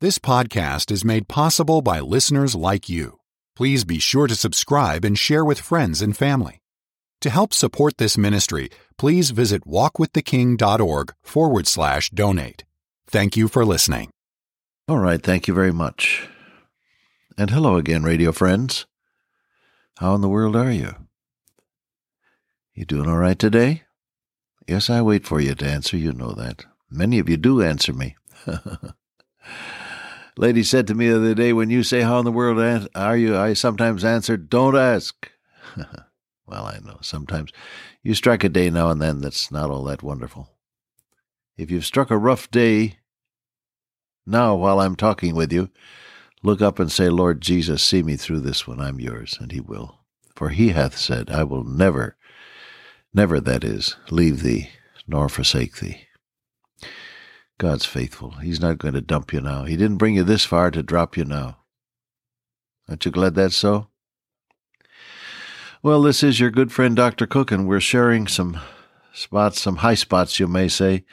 This podcast is made possible by listeners like you. Please be sure to subscribe and share with friends and family. To help support this ministry, please visit walkwiththeking.org forward slash donate. Thank you for listening. All right, thank you very much. And hello again, radio friends. How in the world are you? You doing all right today? Yes, I wait for you to answer, you know that. Many of you do answer me. Lady said to me the other day, when you say, How in the world are you? I sometimes answer, Don't ask. well, I know. Sometimes you strike a day now and then that's not all that wonderful. If you've struck a rough day now while I'm talking with you, look up and say, Lord Jesus, see me through this one. I'm yours, and he will. For he hath said, I will never, never, that is, leave thee nor forsake thee. God's faithful. He's not going to dump you now. He didn't bring you this far to drop you now. Aren't you glad that's so? Well, this is your good friend Dr. Cook, and we're sharing some spots, some high spots, you may say,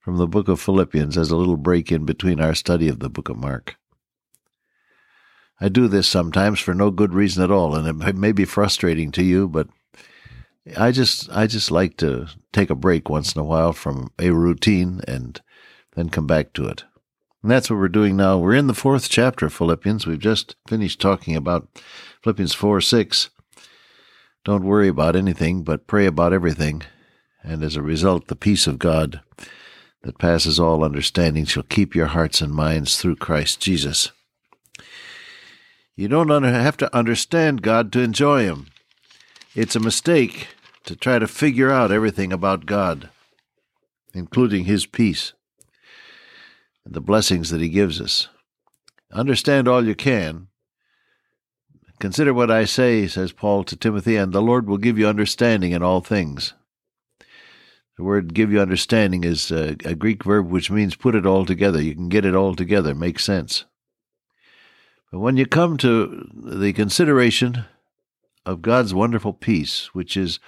from the book of Philippians as a little break in between our study of the book of Mark. I do this sometimes for no good reason at all, and it may be frustrating to you, but I just I just like to take a break once in a while from a routine and then come back to it. And that's what we're doing now. We're in the fourth chapter of Philippians. We've just finished talking about Philippians 4 6. Don't worry about anything, but pray about everything. And as a result, the peace of God that passes all understanding shall keep your hearts and minds through Christ Jesus. You don't have to understand God to enjoy Him. It's a mistake to try to figure out everything about God, including His peace the blessings that He gives us. Understand all you can. Consider what I say, says Paul to Timothy, and the Lord will give you understanding in all things. The word give you understanding is a, a Greek verb which means put it all together. You can get it all together, make sense. But when you come to the consideration of God's wonderful peace, which is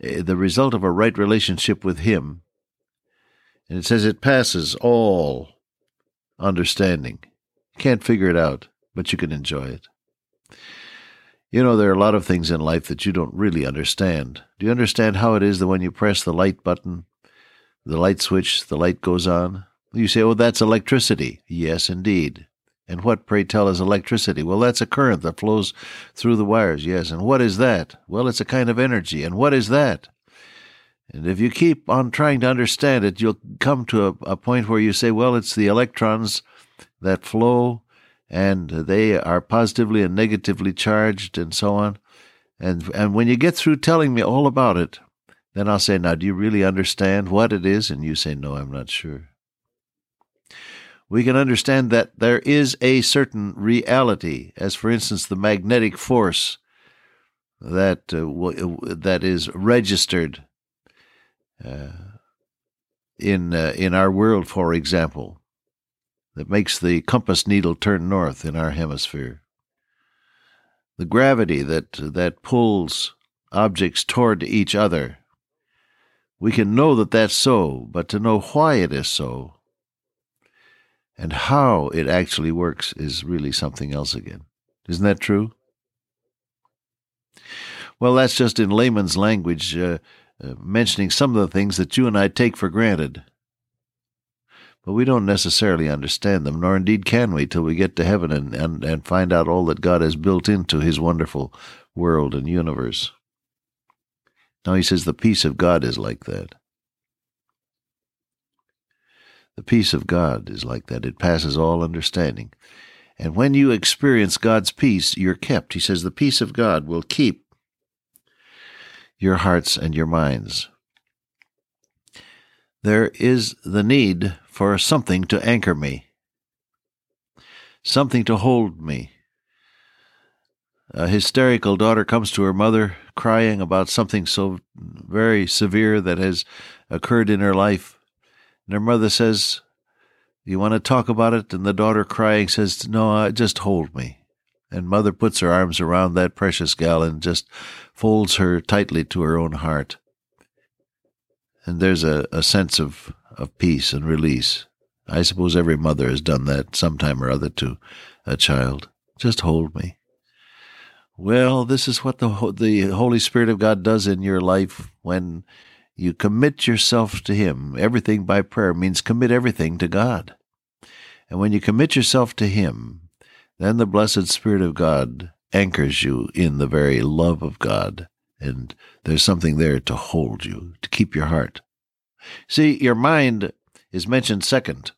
eh, the result of a right relationship with Him, and it says it passes all understanding. You can't figure it out, but you can enjoy it. You know, there are a lot of things in life that you don't really understand. Do you understand how it is that when you press the light button, the light switch, the light goes on? You say, oh, that's electricity. Yes, indeed. And what, pray tell, is electricity? Well, that's a current that flows through the wires, yes. And what is that? Well, it's a kind of energy. And what is that? And if you keep on trying to understand it, you'll come to a, a point where you say, well, it's the electrons that flow and they are positively and negatively charged and so on. And, and when you get through telling me all about it, then I'll say, now, do you really understand what it is? And you say, no, I'm not sure. We can understand that there is a certain reality, as for instance, the magnetic force that, uh, w- that is registered in uh, in our world, for example, that makes the compass needle turn north in our hemisphere. The gravity that that pulls objects toward each other. We can know that that's so, but to know why it is so and how it actually works is really something else again. Isn't that true? Well, that's just in layman's language. Uh, uh, mentioning some of the things that you and I take for granted. But we don't necessarily understand them, nor indeed can we till we get to heaven and, and, and find out all that God has built into his wonderful world and universe. Now he says the peace of God is like that. The peace of God is like that. It passes all understanding. And when you experience God's peace, you're kept. He says the peace of God will keep your hearts and your minds. There is the need for something to anchor me, something to hold me. A hysterical daughter comes to her mother crying about something so very severe that has occurred in her life. And her mother says, You want to talk about it? And the daughter crying says, No, just hold me. And mother puts her arms around that precious gal and just folds her tightly to her own heart. And there's a, a sense of, of peace and release. I suppose every mother has done that sometime or other to a child. Just hold me. Well, this is what the the Holy Spirit of God does in your life when you commit yourself to Him. Everything by prayer means commit everything to God. And when you commit yourself to Him, then the blessed Spirit of God anchors you in the very love of God. And there's something there to hold you, to keep your heart. See, your mind is mentioned second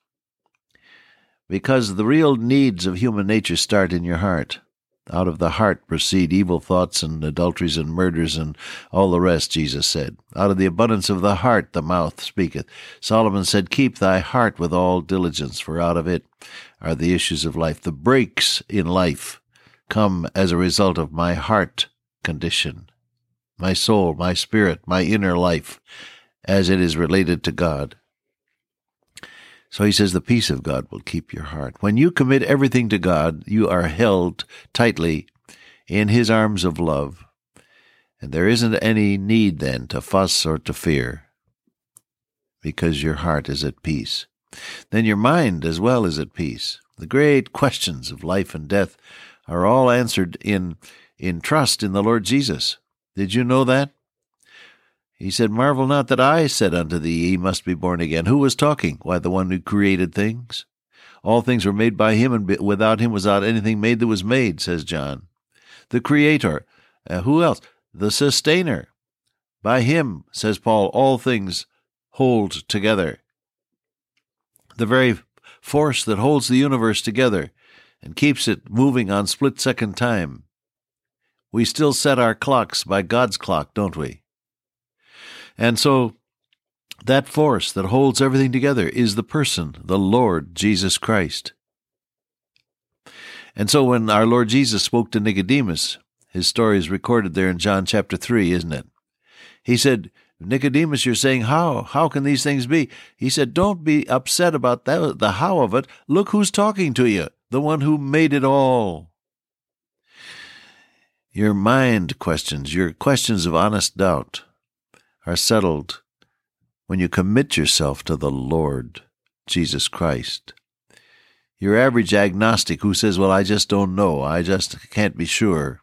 because the real needs of human nature start in your heart. Out of the heart proceed evil thoughts and adulteries and murders and all the rest, Jesus said. Out of the abundance of the heart the mouth speaketh. Solomon said, Keep thy heart with all diligence, for out of it are the issues of life. The breaks in life come as a result of my heart condition, my soul, my spirit, my inner life, as it is related to God. So he says, the peace of God will keep your heart. When you commit everything to God, you are held tightly in his arms of love. And there isn't any need then to fuss or to fear because your heart is at peace. Then your mind as well is at peace. The great questions of life and death are all answered in, in trust in the Lord Jesus. Did you know that? He said, Marvel not that I said unto thee, Ye must be born again. Who was talking? Why, the one who created things. All things were made by him, and without him was not anything made that was made, says John. The Creator. Uh, who else? The Sustainer. By him, says Paul, all things hold together. The very force that holds the universe together and keeps it moving on split second time. We still set our clocks by God's clock, don't we? And so that force that holds everything together is the person, the Lord Jesus Christ. And so when our Lord Jesus spoke to Nicodemus, his story is recorded there in John chapter 3, isn't it? He said, Nicodemus, you're saying, how? How can these things be? He said, Don't be upset about that, the how of it. Look who's talking to you, the one who made it all. Your mind questions, your questions of honest doubt, are settled when you commit yourself to the Lord Jesus Christ. Your average agnostic who says, Well, I just don't know, I just can't be sure,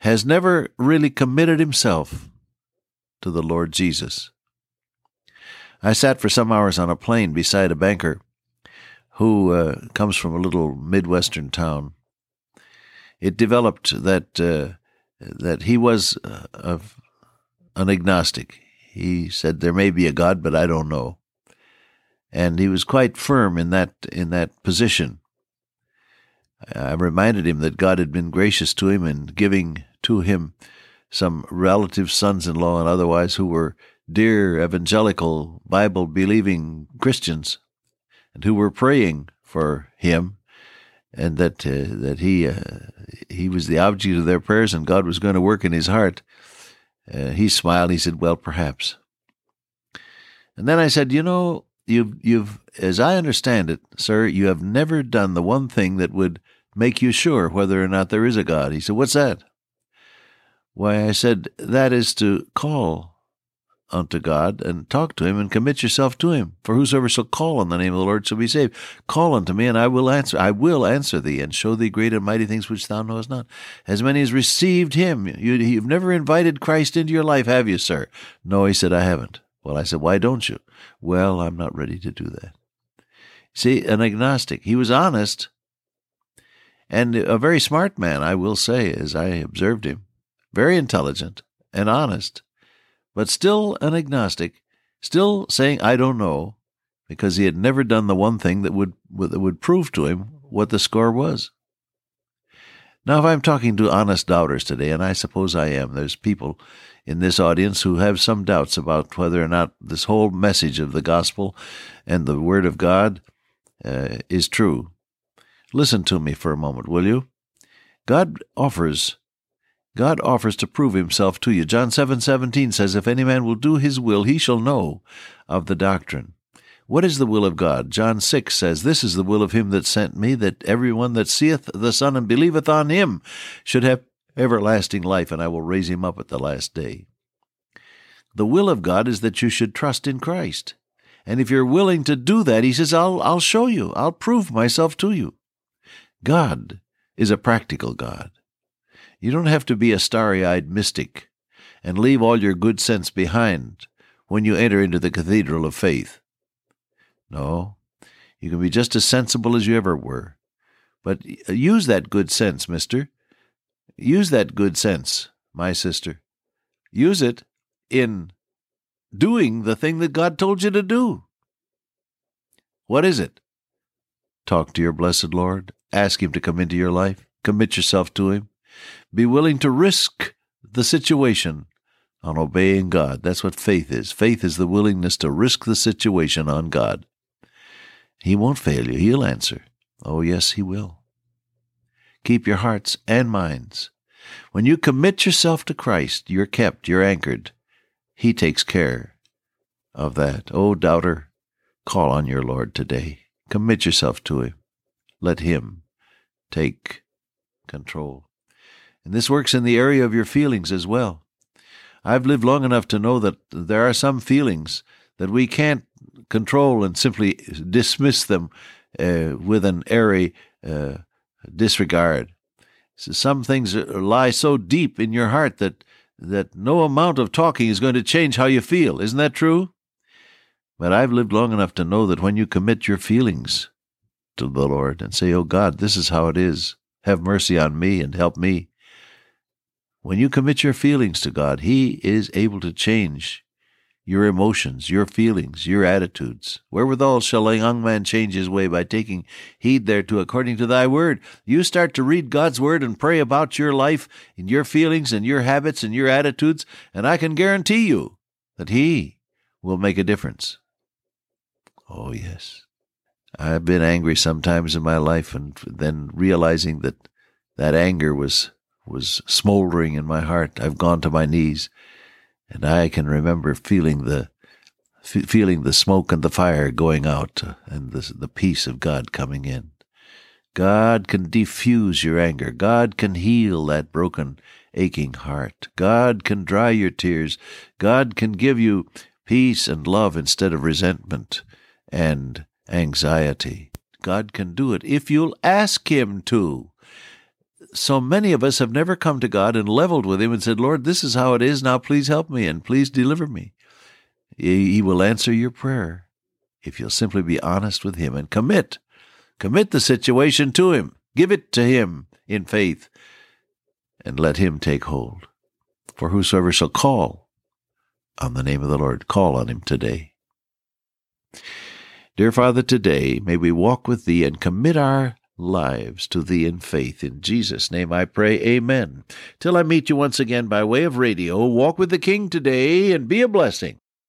has never really committed himself to the Lord Jesus. I sat for some hours on a plane beside a banker who uh, comes from a little Midwestern town. It developed that uh, that he was uh, of an agnostic. He said there may be a God, but I don't know. And he was quite firm in that in that position. I reminded him that God had been gracious to him in giving to him some relative sons in law and otherwise who were dear evangelical Bible believing Christians and who were praying for him and that uh, that he uh, he was the object of their prayers and God was going to work in his heart uh, he smiled. He said, "Well, perhaps." And then I said, "You know, you've you've, as I understand it, sir, you have never done the one thing that would make you sure whether or not there is a God." He said, "What's that?" Why, I said, "That is to call unto God and talk to him and commit yourself to him. For whosoever shall call on the name of the Lord shall be saved. Call unto me and I will answer. I will answer thee and show thee great and mighty things which thou knowest not. As many as received him. You, you've never invited Christ into your life, have you, sir? No, he said, I haven't. Well, I said, why don't you? Well, I'm not ready to do that. See, an agnostic. He was honest and a very smart man, I will say, as I observed him. Very intelligent and honest but still an agnostic, still saying, I don't know, because he had never done the one thing that would, that would prove to him what the score was. Now, if I'm talking to honest doubters today, and I suppose I am, there's people in this audience who have some doubts about whether or not this whole message of the gospel and the word of God uh, is true. Listen to me for a moment, will you? God offers God offers to prove himself to you. John 7 17 says, If any man will do his will, he shall know of the doctrine. What is the will of God? John 6 says, This is the will of him that sent me, that every one that seeth the Son and believeth on him should have everlasting life, and I will raise him up at the last day. The will of God is that you should trust in Christ. And if you're willing to do that, he says, I'll, I'll show you. I'll prove myself to you. God is a practical God. You don't have to be a starry eyed mystic and leave all your good sense behind when you enter into the cathedral of faith. No, you can be just as sensible as you ever were. But uh, use that good sense, mister. Use that good sense, my sister. Use it in doing the thing that God told you to do. What is it? Talk to your blessed Lord. Ask Him to come into your life. Commit yourself to Him. Be willing to risk the situation on obeying God. That's what faith is. Faith is the willingness to risk the situation on God. He won't fail you. He'll answer. Oh, yes, He will. Keep your hearts and minds. When you commit yourself to Christ, you're kept, you're anchored. He takes care of that. Oh, doubter, call on your Lord today. Commit yourself to Him. Let Him take control. And this works in the area of your feelings as well. I've lived long enough to know that there are some feelings that we can't control and simply dismiss them uh, with an airy uh, disregard. So some things lie so deep in your heart that that no amount of talking is going to change how you feel. Isn't that true? But I've lived long enough to know that when you commit your feelings to the Lord and say, Oh God, this is how it is, have mercy on me and help me. When you commit your feelings to God, He is able to change your emotions, your feelings, your attitudes. Wherewithal shall a young man change his way by taking heed thereto according to thy word. You start to read God's word and pray about your life and your feelings and your habits and your attitudes, and I can guarantee you that He will make a difference. Oh, yes. I've been angry sometimes in my life and then realizing that that anger was was smoldering in my heart. I've gone to my knees and I can remember feeling the feeling the smoke and the fire going out uh, and the, the peace of God coming in. God can diffuse your anger. God can heal that broken, aching heart. God can dry your tears. God can give you peace and love instead of resentment and anxiety. God can do it if you'll ask Him to so many of us have never come to God and leveled with Him and said, Lord, this is how it is. Now please help me and please deliver me. He will answer your prayer if you'll simply be honest with Him and commit. Commit the situation to Him. Give it to Him in faith and let Him take hold. For whosoever shall call on the name of the Lord, call on Him today. Dear Father, today may we walk with Thee and commit our lives to thee in faith. In Jesus' name I pray, Amen. Till I meet you once again by way of radio, walk with the King today and be a blessing.